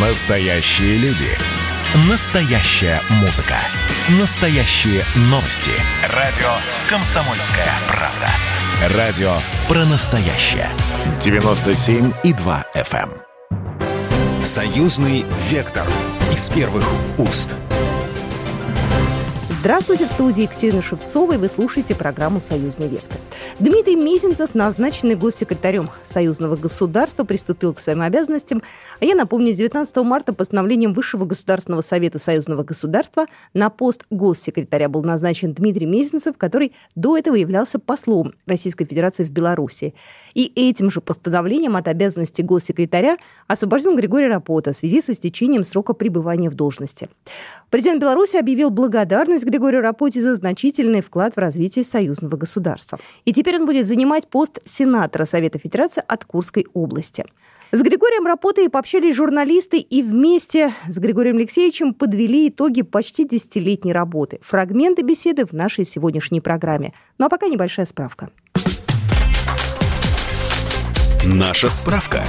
Настоящие люди. Настоящая музыка. Настоящие новости. Радио «Комсомольская правда». Радио про настоящее. 97,2 FM. эм. Союзный вектор. Из первых уст. Здравствуйте, в студии Екатерина Шевцова, и вы слушаете программу «Союзный вектор». Дмитрий Мезенцев, назначенный госсекретарем Союзного государства, приступил к своим обязанностям. А я напомню, 19 марта постановлением Высшего государственного совета Союзного государства на пост госсекретаря был назначен Дмитрий Мезенцев, который до этого являлся послом Российской Федерации в Беларуси. И этим же постановлением от обязанности госсекретаря освобожден Григорий Рапота в связи со стечением срока пребывания в должности. Президент Беларуси объявил благодарность Григорию Рапоте за значительный вклад в развитие союзного государства. И теперь он будет занимать пост сенатора Совета Федерации от Курской области. С Григорием Рапотой пообщались журналисты и вместе с Григорием Алексеевичем подвели итоги почти десятилетней работы. Фрагменты беседы в нашей сегодняшней программе. Ну а пока небольшая справка. Наша справка.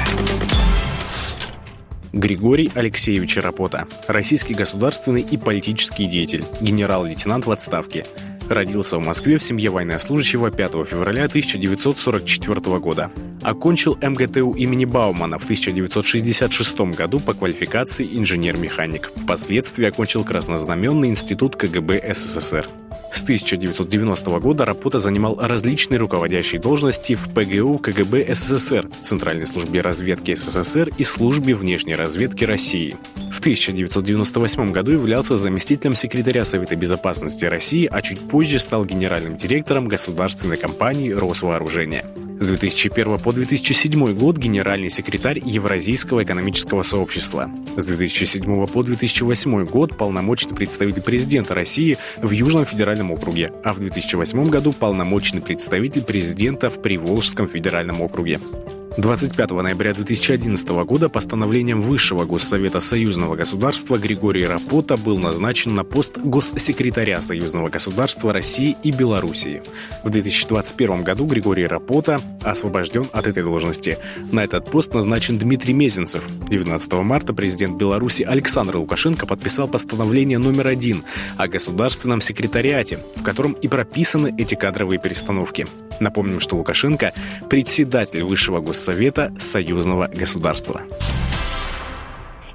Григорий Алексеевич Рапота. Российский государственный и политический деятель. Генерал-лейтенант в отставке. Родился в Москве в семье военнослужащего 5 февраля 1944 года. Окончил МГТУ имени Баумана в 1966 году по квалификации инженер-механик. Впоследствии окончил Краснознаменный институт КГБ СССР. С 1990 года Рапота занимал различные руководящие должности в ПГУ КГБ СССР, Центральной службе разведки СССР и Службе внешней разведки России. В 1998 году являлся заместителем секретаря Совета безопасности России, а чуть позже стал генеральным директором государственной компании «Росвооружение». С 2001 по 2007 год генеральный секретарь Евразийского экономического сообщества. С 2007 по 2008 год полномочный представитель президента России в Южном федеральном округе, а в 2008 году полномочный представитель президента в Приволжском федеральном округе. 25 ноября 2011 года постановлением Высшего Госсовета Союзного государства Григорий Рапота был назначен на пост госсекретаря Союзного государства России и Белоруссии. В 2021 году Григорий Рапота освобожден от этой должности. На этот пост назначен Дмитрий Мезенцев. 19 марта президент Беларуси Александр Лукашенко подписал постановление номер один о государственном секретариате, в котором и прописаны эти кадровые перестановки. Напомним, что Лукашенко – председатель Высшего Госсовета Союзного государства.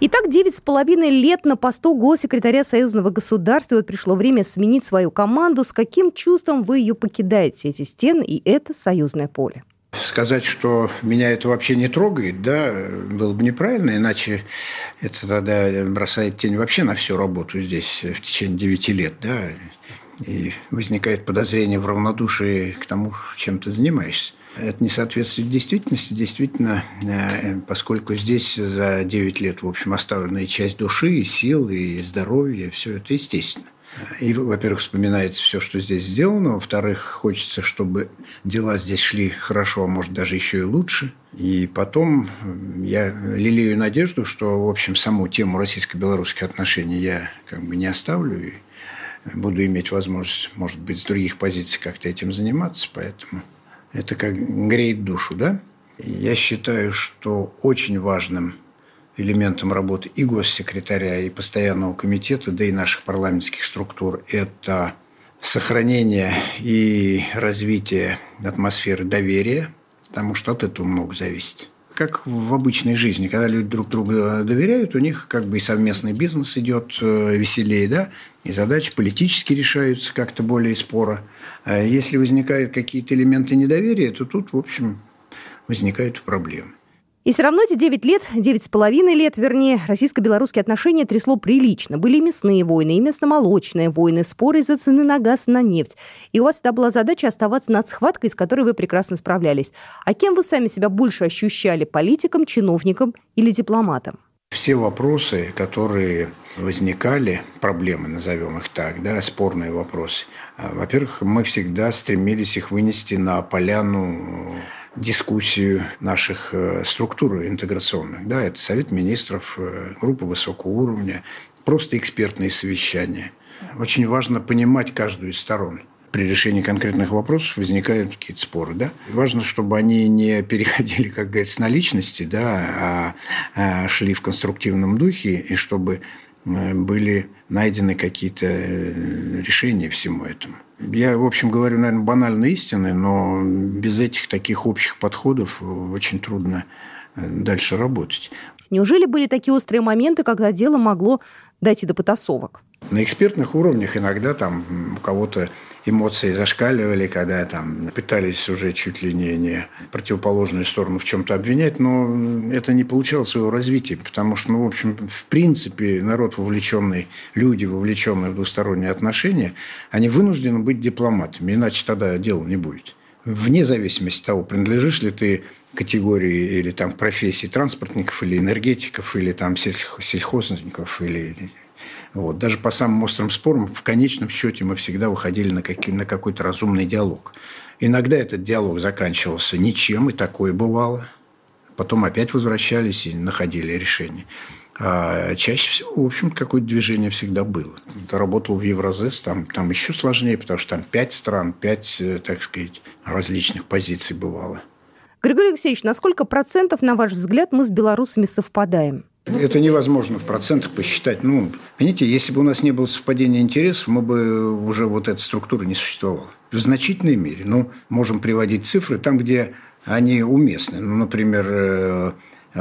Итак, девять с половиной лет на посту госсекретаря Союзного государства. И вот пришло время сменить свою команду. С каким чувством вы ее покидаете, эти стены и это союзное поле? Сказать, что меня это вообще не трогает, да, было бы неправильно, иначе это тогда бросает тень вообще на всю работу здесь в течение девяти лет, да, и возникает подозрение в равнодушии к тому, чем ты занимаешься. Это не соответствует действительности. Действительно, э, поскольку здесь за 9 лет, в общем, оставлена и часть души, и сил, и здоровья, все это естественно. И, во-первых, вспоминается все, что здесь сделано. Во-вторых, хочется, чтобы дела здесь шли хорошо, а может, даже еще и лучше. И потом я лелею надежду, что, в общем, саму тему российско-белорусских отношений я как бы не оставлю. И буду иметь возможность, может быть, с других позиций как-то этим заниматься. Поэтому это как греет душу, да? Я считаю, что очень важным элементом работы и госсекретаря, и постоянного комитета, да и наших парламентских структур – это сохранение и развитие атмосферы доверия, потому что от этого много зависит как в обычной жизни, когда люди друг другу доверяют, у них как бы и совместный бизнес идет э, веселее, да, и задачи политически решаются как-то более споро. А если возникают какие-то элементы недоверия, то тут, в общем, возникают проблемы. И все равно эти 9 лет, 9 с половиной лет, вернее, российско-белорусские отношения трясло прилично. Были и мясные войны, и мясно-молочные войны, споры из-за цены на газ, на нефть. И у вас всегда была задача оставаться над схваткой, с которой вы прекрасно справлялись. А кем вы сами себя больше ощущали? Политиком, чиновником или дипломатом? Все вопросы, которые возникали, проблемы, назовем их так, да, спорные вопросы, а, во-первых, мы всегда стремились их вынести на поляну дискуссию наших э, структур интеграционных. Да, это Совет министров, э, группа высокого уровня, просто экспертные совещания. Очень важно понимать каждую из сторон. при решении конкретных вопросов возникают какие-то споры. Да? Важно, чтобы они не переходили, как говорится, на личности, да, а, а шли в конструктивном духе, и чтобы э, были найдены какие-то решения всему этому. Я, в общем, говорю, наверное, банальные истины, но без этих таких общих подходов очень трудно э, дальше работать. Неужели были такие острые моменты, когда дело могло дойти до потасовок? На экспертных уровнях иногда там у кого-то эмоции зашкаливали, когда там пытались уже чуть ли не, не противоположную сторону в чем-то обвинять, но это не получало своего развития, потому что, ну, в общем, в принципе, народ вовлеченный, люди, вовлеченные в двусторонние отношения, они вынуждены быть дипломатами, иначе тогда дела не будет. Вне зависимости от того, принадлежишь ли ты категории или там профессии транспортников или энергетиков или там сельхозников или вот. Даже по самым острым спорам в конечном счете мы всегда выходили на, какой- на какой-то разумный диалог. Иногда этот диалог заканчивался ничем, и такое бывало. Потом опять возвращались и находили решение. А чаще всего, в общем какое-то движение всегда было. Я работал в Евразес, там, там еще сложнее, потому что там пять стран, пять, э, так сказать, различных позиций бывало. Григорий Алексеевич, на сколько процентов, на ваш взгляд, мы с белорусами совпадаем? Это невозможно в процентах посчитать. Ну, понимаете, если бы у нас не было совпадения интересов, мы бы уже вот эта структура не существовала. В значительной мере. Ну, можем приводить цифры там, где они уместны. Ну, например, э,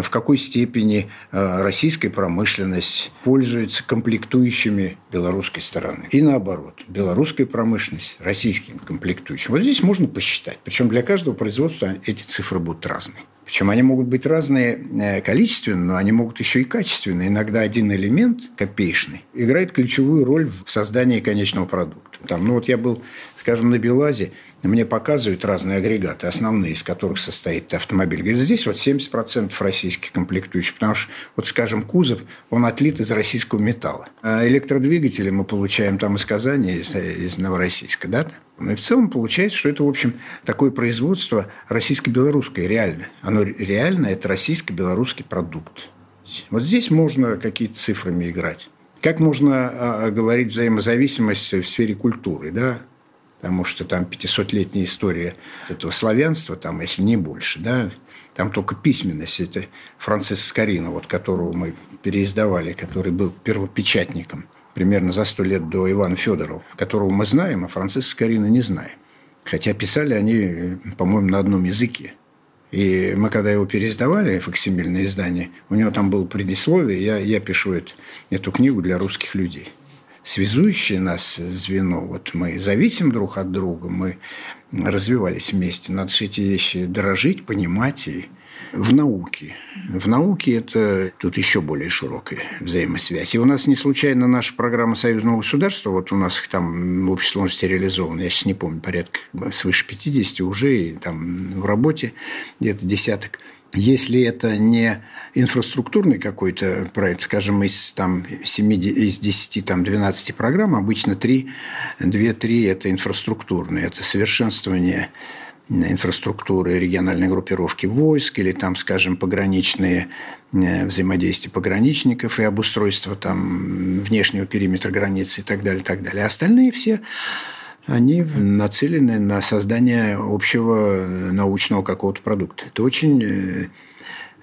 в какой степени э, российская промышленность пользуется комплектующими белорусской стороны. И наоборот, белорусская промышленность российским комплектующим. Вот здесь можно посчитать. Причем для каждого производства эти цифры будут разные. Причем они могут быть разные э, количественно, но они могут еще и качественно. Иногда один элемент копеечный играет ключевую роль в создании конечного продукта. Там, ну вот я был, скажем, на Белазе, мне показывают разные агрегаты, основные из которых состоит автомобиль. Говорят, здесь вот 70% российских комплектующих, потому что, вот скажем, кузов, он отлит из российского металла. А электродвигатели мы получаем там из Казани, из, из Новороссийска, да? Ну и в целом получается, что это, в общем, такое производство российско-белорусское реально. Оно реально – это российско-белорусский продукт. Вот здесь можно какие-то цифрами играть. Как можно а, говорить взаимозависимость в сфере культуры, да? Потому что там 500-летняя история этого славянства, там, если не больше, да? Там только письменность. Это Франциск Скорина, вот, которого мы переиздавали, который был первопечатником примерно за сто лет до Ивана Федорова, которого мы знаем, а Франциска Скорина не знаем. Хотя писали они, по-моему, на одном языке. И мы, когда его переиздавали, факсимильное издание, у него там было предисловие, я, я пишу это, эту книгу для русских людей. Связующее нас звено, вот мы зависим друг от друга, мы развивались вместе. Надо же эти вещи дорожить, понимать и в науке. В науке это тут еще более широкая взаимосвязь. И у нас не случайно наша программа союзного государства, вот у нас их там в общей сложности реализовано, я сейчас не помню, порядка свыше 50 уже, и там в работе где-то десяток. Если это не инфраструктурный какой-то проект, скажем, из, там, 7, из 10, там, 12 программ, обычно 3, 2-3 – это инфраструктурные. Это совершенствование инфраструктуры региональной группировки войск или там, скажем, пограничные э, взаимодействия пограничников и обустройство там внешнего периметра границы и так далее, и так далее. А остальные все они нацелены на создание общего научного какого-то продукта. Это очень э,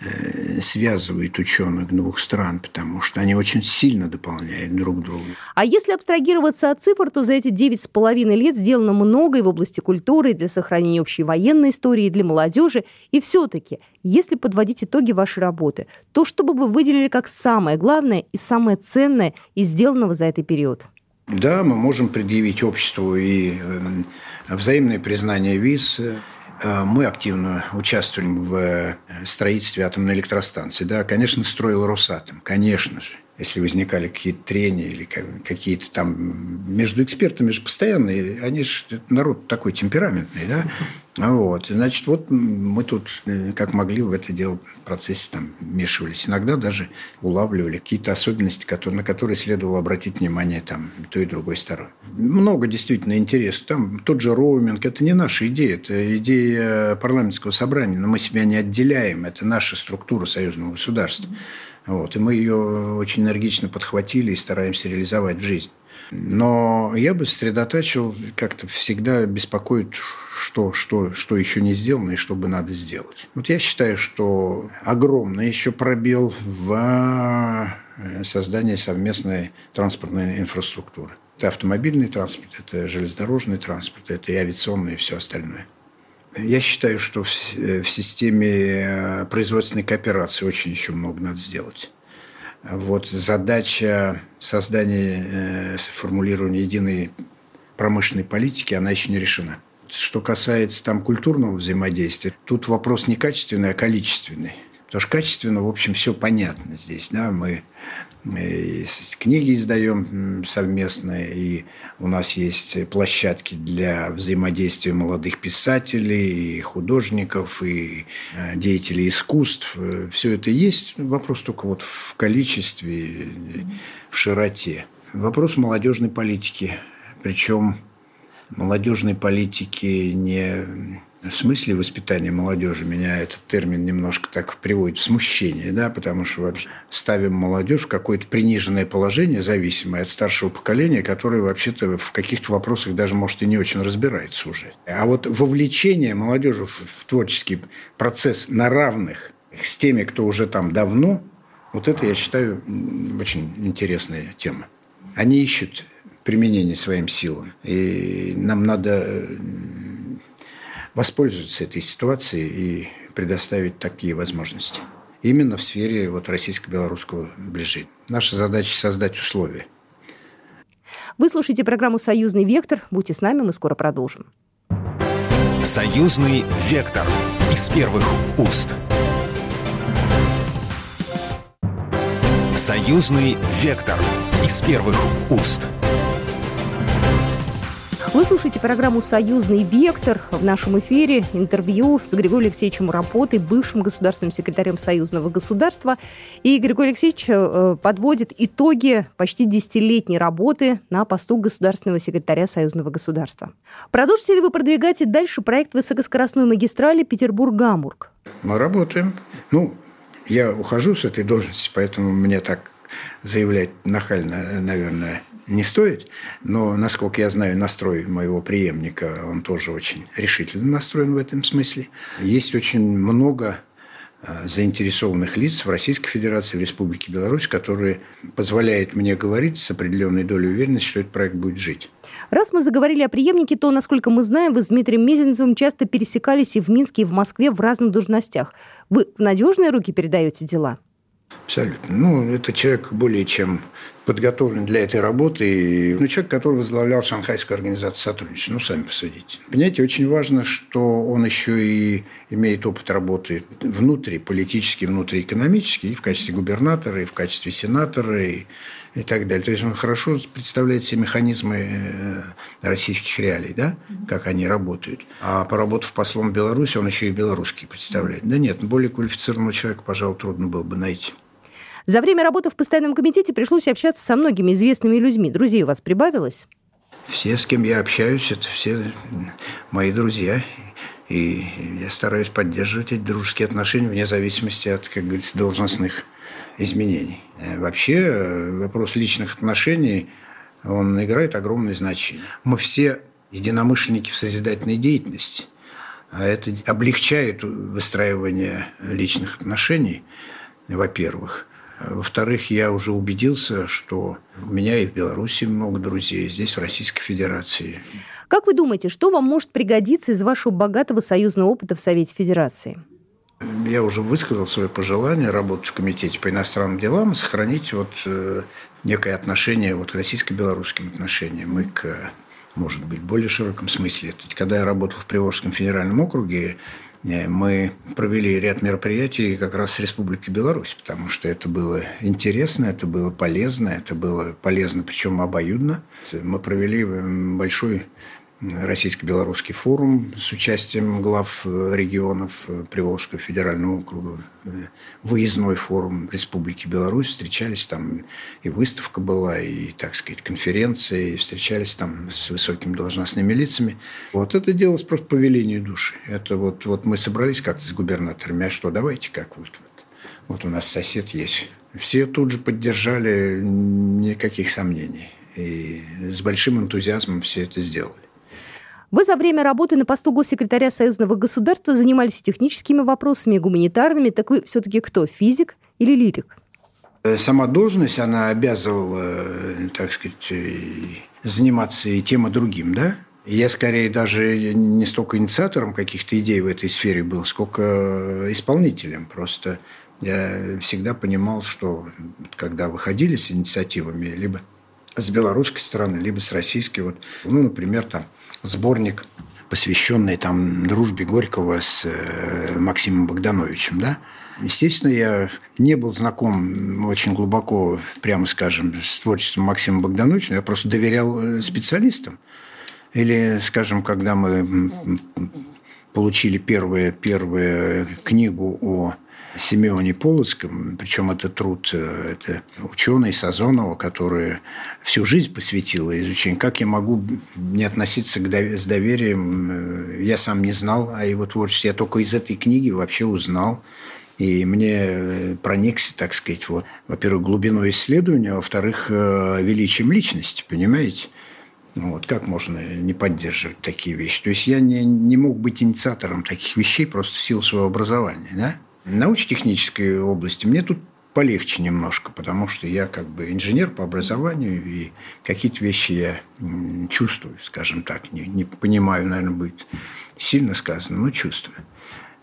Э, связывает ученых двух стран, потому что они очень сильно дополняют друг друга. А если абстрагироваться от цифр, то за эти девять с половиной лет сделано многое в области культуры, для сохранения общей военной истории, для молодежи. И все-таки, если подводить итоги вашей работы, то что бы вы выделили как самое главное и самое ценное из сделанного за этот период? Да, мы можем предъявить обществу и э, взаимное признание виз, Э, мы активно участвуем в э, строительстве атомной электростанции. Да, конечно, строил Росатом, конечно же если возникали какие-то трения или какие-то там между экспертами же постоянные, они же народ такой темпераментный, да, вот, значит, вот мы тут э, как могли в это дело в процессе там вмешивались, иногда даже улавливали какие-то особенности, которые, на которые следовало обратить внимание там той и другой стороны. Много действительно интересов, там тот же роуминг, это не наша идея, это идея парламентского собрания, но мы себя не отделяем, это наша структура союзного государства. Вот. И мы ее очень энергично подхватили и стараемся реализовать в жизнь. Но я бы сосредотачивал, как-то всегда беспокоит, что, что, что еще не сделано и что бы надо сделать. Вот я считаю, что огромный еще пробел в э, создании совместной транспортной инфраструктуры. Это автомобильный транспорт, это железнодорожный транспорт, это и авиационный, и все остальное. Я считаю, что в, в системе э, производственной кооперации очень еще много надо сделать. Вот задача создания, э, формулирования единой промышленной политики, она еще не решена. Что касается там культурного взаимодействия, тут вопрос не качественный, а количественный. Потому что качественно, в общем, все понятно здесь. Да? Мы и книги издаем совместно, и у нас есть площадки для взаимодействия молодых писателей, и художников, и э, деятелей искусств. Все это есть. Вопрос только вот в количестве, в широте. Вопрос молодежной политики. Причем молодежной политики не смысле воспитания молодежи меня этот термин немножко так приводит в смущение, да, потому что вообще ставим молодежь в какое-то приниженное положение, зависимое от старшего поколения, которое вообще-то в каких-то вопросах даже, может, и не очень разбирается уже. А вот вовлечение молодежи в, в творческий процесс на равных с теми, кто уже там давно, вот это, я считаю, очень интересная тема. Они ищут применение своим силам. И нам надо воспользоваться этой ситуацией и предоставить такие возможности. Именно в сфере вот российско-белорусского сближения. Наша задача – создать условия. Вы слушаете программу «Союзный вектор». Будьте с нами, мы скоро продолжим. «Союзный вектор» из первых уст. «Союзный вектор» из первых уст. Вы слушаете программу «Союзный вектор». В нашем эфире интервью с Григорием Алексеевичем Рапотой, бывшим государственным секретарем Союзного государства. И Григорий Алексеевич э, подводит итоги почти десятилетней работы на посту государственного секретаря Союзного государства. Продолжите ли вы продвигать и дальше проект высокоскоростной магистрали Петербург-Гамбург? Мы работаем. Ну, я ухожу с этой должности, поэтому мне так заявлять нахально, наверное, не стоит, но, насколько я знаю, настрой моего преемника, он тоже очень решительно настроен в этом смысле. Есть очень много а, заинтересованных лиц в Российской Федерации, в Республике Беларусь, которые позволяют мне говорить с определенной долей уверенности, что этот проект будет жить. Раз мы заговорили о преемнике, то, насколько мы знаем, вы с Дмитрием Мезенцевым часто пересекались и в Минске, и в Москве в разных должностях. Вы в надежные руки передаете дела? Абсолютно. Ну, это человек более чем подготовлен для этой работы. Ну, человек, который возглавлял Шанхайскую организацию сотрудничества. Ну, сами посудите. Понимаете, очень важно, что он еще и имеет опыт работы внутри, политический, внутриэкономический, и в качестве губернатора, и в качестве сенатора, и, и так далее. То есть он хорошо представляет все механизмы э, российских реалий, да, как они работают. А поработав послом в Беларуси, он еще и белорусский представляет. Да нет, более квалифицированного человека, пожалуй, трудно было бы найти. За время работы в постоянном комитете пришлось общаться со многими известными людьми. Друзей у вас прибавилось? Все, с кем я общаюсь, это все мои друзья. И я стараюсь поддерживать эти дружеские отношения вне зависимости от, как говорится, должностных изменений. Э, вообще э, вопрос личных отношений, он играет огромное значение. Мы все единомышленники в созидательной деятельности. А это облегчает выстраивание личных отношений, во-первых. Во-вторых, я уже убедился, что у меня и в Беларуси много друзей, здесь, в Российской Федерации. Как вы думаете, что вам может пригодиться из вашего богатого союзного опыта в Совете Федерации? Я уже высказал свое пожелание работать в Комитете по иностранным делам и сохранить вот э, некое отношение вот, к российско-белорусским отношениям и к, может быть, более широком смысле. Когда я работал в Приволжском федеральном округе, Э, мы провели ряд мероприятий как раз с Республикой Беларусь, потому что это было интересно, это было полезно, это было полезно, причем обоюдно. Мы провели большой российско-белорусский форум с участием глав э, регионов э, Приволжского федерального округа, э, выездной форум Республики Беларусь. Встречались там, и выставка была, и, так сказать, конференции, и встречались там с высокими должностными лицами. Вот это делалось просто по велению души. Это вот, вот мы собрались как-то с губернаторами, а что, давайте как вот, вот, вот у нас сосед есть. Все тут же поддержали, никаких сомнений. и с большим энтузиазмом все это сделали. Вы за время работы на посту госсекретаря Союзного государства занимались техническими вопросами, гуманитарными. Так вы все-таки кто, физик или лирик? Э, сама должность, она обязывала, э, так сказать, заниматься и тем, и другим, да? Я скорее даже не столько инициатором каких-то идей в этой сфере был, сколько исполнителем. Просто я всегда понимал, что когда выходили с инициативами, либо с белорусской стороны, либо с российской, вот, ну, например, там сборник, посвященный там дружбе Горького с э, Максимом Богдановичем, да, Естественно, я не был знаком очень глубоко, прямо скажем, с творчеством Максима Богдановича, я просто доверял э, специалистам. Или, скажем, когда мы получили первую, первую книгу о Симеоне Полоцком, причем это труд э, это ученый Сазонова, который всю жизнь посвятила изучению. Как я могу не относиться к с доверием? Э, я сам не знал о его творчестве. Я только из этой книги вообще узнал. И мне э, проникся, так сказать, вот, во-первых, глубиной исследования, во-вторых, величием личности, понимаете? Вот, как можно не поддерживать такие вещи? То есть я не, не мог быть инициатором таких вещей просто в силу своего образования. Да? Научно-технической области мне тут полегче немножко, потому что я как бы инженер по образованию, и какие-то вещи я чувствую, скажем так. Не, не понимаю, наверное, будет сильно сказано, но чувствую.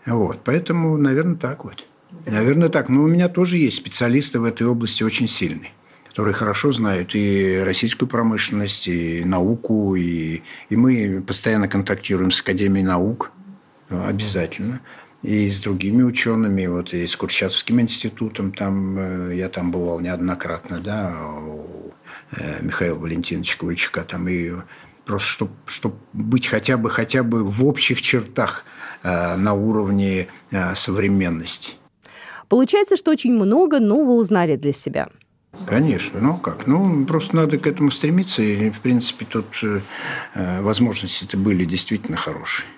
Вот, поэтому, наверное, так вот. Наверное, так. Но у меня тоже есть специалисты в этой области очень сильные которые хорошо знают и российскую промышленность, и науку, и, и мы постоянно контактируем с Академией наук, обязательно, и с другими учеными, вот и с Курчатовским институтом, там, э, я там бывал неоднократно, да, у э, Михаила Валентиновича Ковальчука, там, и просто чтобы чтоб быть хотя бы, хотя бы в общих чертах э, на уровне современности. Получается, что очень много нового узнали для себя – Конечно, ну как? Ну, просто надо к этому стремиться, и, в принципе, тут э, возможности-то были действительно хорошие.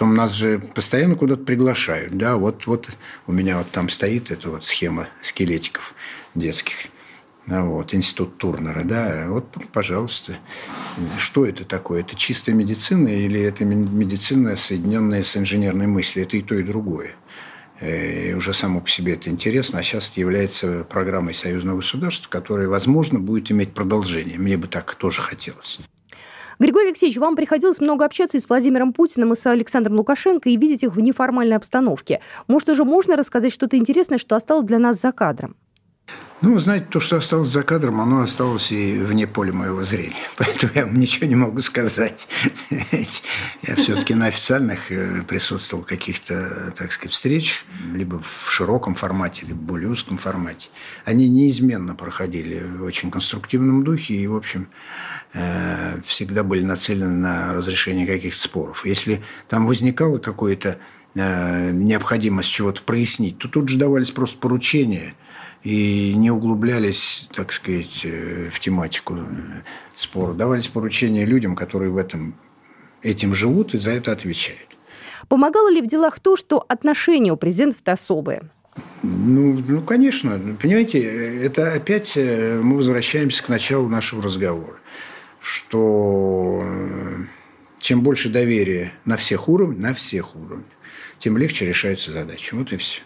Потом нас же постоянно куда-то приглашают. Да, вот, вот у меня вот там стоит эта вот схема скелетиков детских. Вот, институт Турнера, да, вот, пожалуйста. Что это такое? Это чистая медицина или это медицина, соединенная с инженерной мыслью? Это и то, и другое. Э, и уже само по себе это интересно, а сейчас это является программой союзного государства, которая, возможно, будет иметь продолжение. Мне бы так тоже хотелось. Григорий Алексеевич, вам приходилось много общаться и с Владимиром Путиным, и с Александром Лукашенко, и видеть их в неформальной обстановке. Может, уже можно рассказать что-то интересное, что осталось для нас за кадром? Ну, вы знаете, то, что осталось за кадром, оно осталось и вне поля моего зрения. Поэтому я вам ничего не могу сказать. Я все-таки на официальных э, присутствовал каких-то, так сказать, встреч, либо в широком формате, либо в более узком формате. Они неизменно проходили в очень конструктивном духе и, в общем, э, всегда были нацелены на разрешение каких-то споров. Если там возникало какое-то э, необходимость чего-то прояснить, то тут же давались просто поручения – и не углублялись, так сказать, э, в тематику спора. Давались поручения людям, которые в этом, этим живут и за это отвечают. Помогало ли в делах то, что отношения у президентов-то особые? Ну, ну, конечно. Понимаете, это опять э, мы возвращаемся к началу нашего разговора, что э, чем больше доверия на всех уровнях, на всех уровнях, тем легче решаются задачи. Вот и все.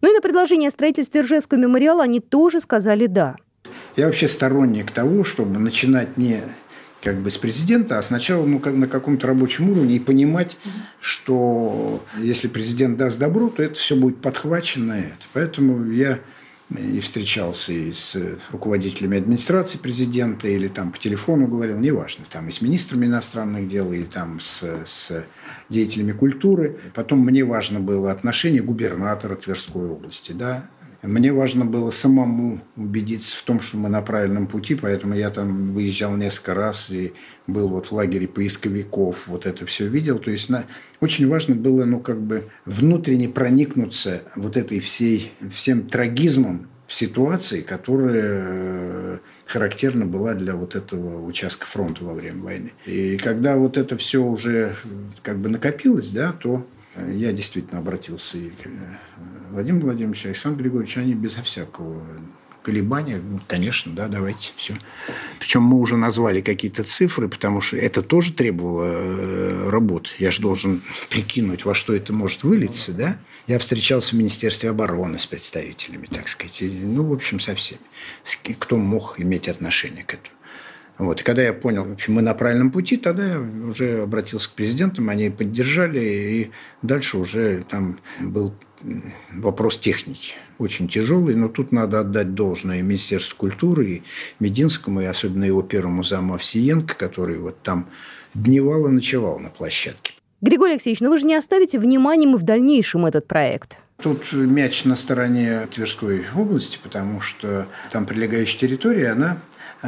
Ну и на предложение о строительстве Ржевского мемориала они тоже сказали «да». Я вообще сторонник того, чтобы начинать не как бы с президента, а сначала ну, как на каком-то рабочем уровне и понимать, что если президент даст добро, то это все будет подхвачено. Это. Поэтому я и встречался и с руководителями администрации президента, или там по телефону говорил, неважно, там и с министрами иностранных дел, и там с, с деятелями культуры. Потом мне важно было отношение губернатора Тверской области, да, мне важно было самому убедиться в том, что мы на правильном пути, поэтому я там выезжал несколько раз и был вот в лагере поисковиков, вот это все видел. То есть на... очень важно было, ну, как бы внутренне проникнуться вот этой всей, всем трагизмом ситуации, которая э, характерна была для вот этого участка фронта во время войны. И когда вот это все уже как бы накопилось, да, то я действительно обратился и к э, Владимиру Владимировичу, Александру Григорьевичу, они безо всякого колебания, конечно, да, давайте, все. Причем мы уже назвали какие-то цифры, потому что это тоже требовало э, работы. Я же должен прикинуть, во что это может вылиться, да. Я встречался в Министерстве обороны с представителями, так сказать, ну, в общем, со всеми, кто мог иметь отношение к этому. Вот. И когда я понял, в общем, мы на правильном пути, тогда я уже обратился к президентам, они поддержали, и дальше уже там был вопрос техники. Очень тяжелый, но тут надо отдать должное Министерству культуры, и Мединскому, и особенно его первому заму Овсиенко, который вот там дневал и ночевал на площадке. Григорий Алексеевич, ну вы же не оставите вниманием и в дальнейшем этот проект. Тут мяч на стороне Тверской области, потому что там прилегающая территория, она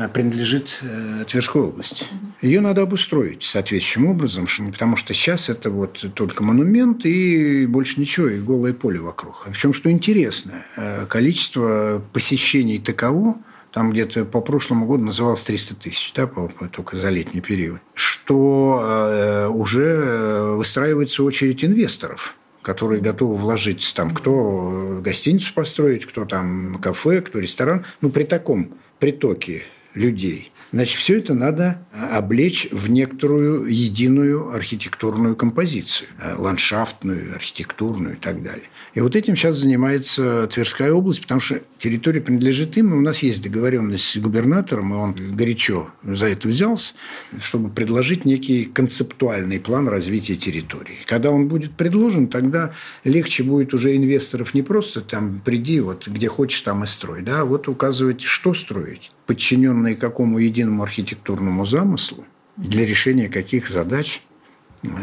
принадлежит э, Тверской области. Ее надо обустроить соответствующим образом, потому что сейчас это вот только монумент и больше ничего, и голое поле вокруг. Причем, что интересно, э, количество посещений таково, там где-то по прошлому году называлось 300 тысяч, да, только за летний период, что уже выстраивается очередь инвесторов которые готовы вложить там, кто гостиницу построить, кто там кафе, кто ресторан. Ну, при таком притоке людей. Значит, все это надо облечь в некоторую единую архитектурную композицию, э, ландшафтную, архитектурную и так далее. И вот этим сейчас занимается Тверская область, потому что территория принадлежит им, и у нас есть договоренность с губернатором, и он горячо за это взялся, чтобы предложить некий концептуальный план развития территории. Когда он будет предложен, тогда легче будет уже инвесторов не просто там приди, вот где хочешь, там и строй, да, а вот указывать, что строить, подчиненные какому единому архитектурному замыслу, для решения каких задач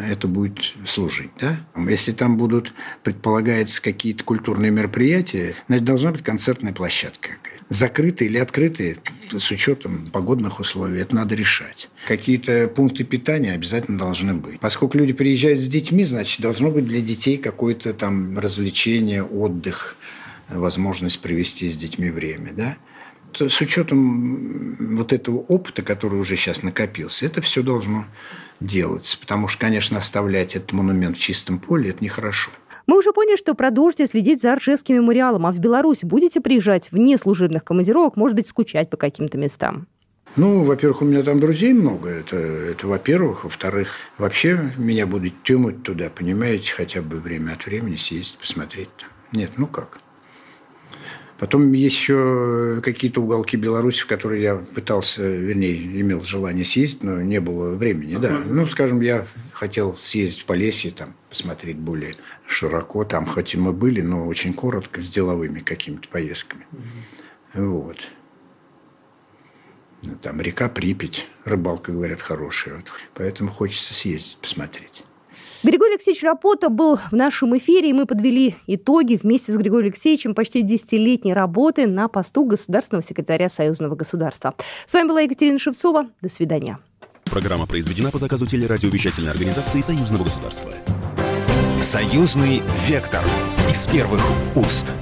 это будет служить. Да? Если там будут, предполагается, какие-то культурные мероприятия, значит, должна быть концертная площадка закрытые или открытые, с учетом погодных условий, это надо решать. Какие-то пункты питания обязательно должны быть. Поскольку люди приезжают с детьми, значит, должно быть для детей какое-то там развлечение, отдых, возможность провести с детьми время. Да? С учетом вот этого опыта, который уже сейчас накопился, это все должно делаться. Потому что, конечно, оставлять этот монумент в чистом поле – это нехорошо. Мы уже поняли, что продолжите следить за Аршевским мемориалом, а в Беларусь будете приезжать вне служебных командировок, может быть, скучать по каким-то местам? Ну, во-первых, у меня там друзей много, это, это во-первых. Во-вторых, вообще меня будут тянуть туда, понимаете, хотя бы время от времени съездить, посмотреть. Нет, ну как. Потом есть еще какие-то уголки Беларуси, в которые я пытался, вернее, имел желание съездить, но не было времени. Да. Ну, скажем, я хотел съездить в Полесье, там, посмотреть более широко. Там хоть и мы были, но очень коротко, с деловыми какими-то поездками. Вот. Там река Припять, рыбалка, говорят, хорошая. Вот. Поэтому хочется съездить, посмотреть. Григорий Алексеевич Рапота был в нашем эфире, и мы подвели итоги вместе с Григорием Алексеевичем почти десятилетней работы на посту государственного секретаря Союзного государства. С вами была Екатерина Шевцова. До свидания. Программа произведена по заказу телерадиовещательной организации Союзного государства. Союзный вектор из первых уст.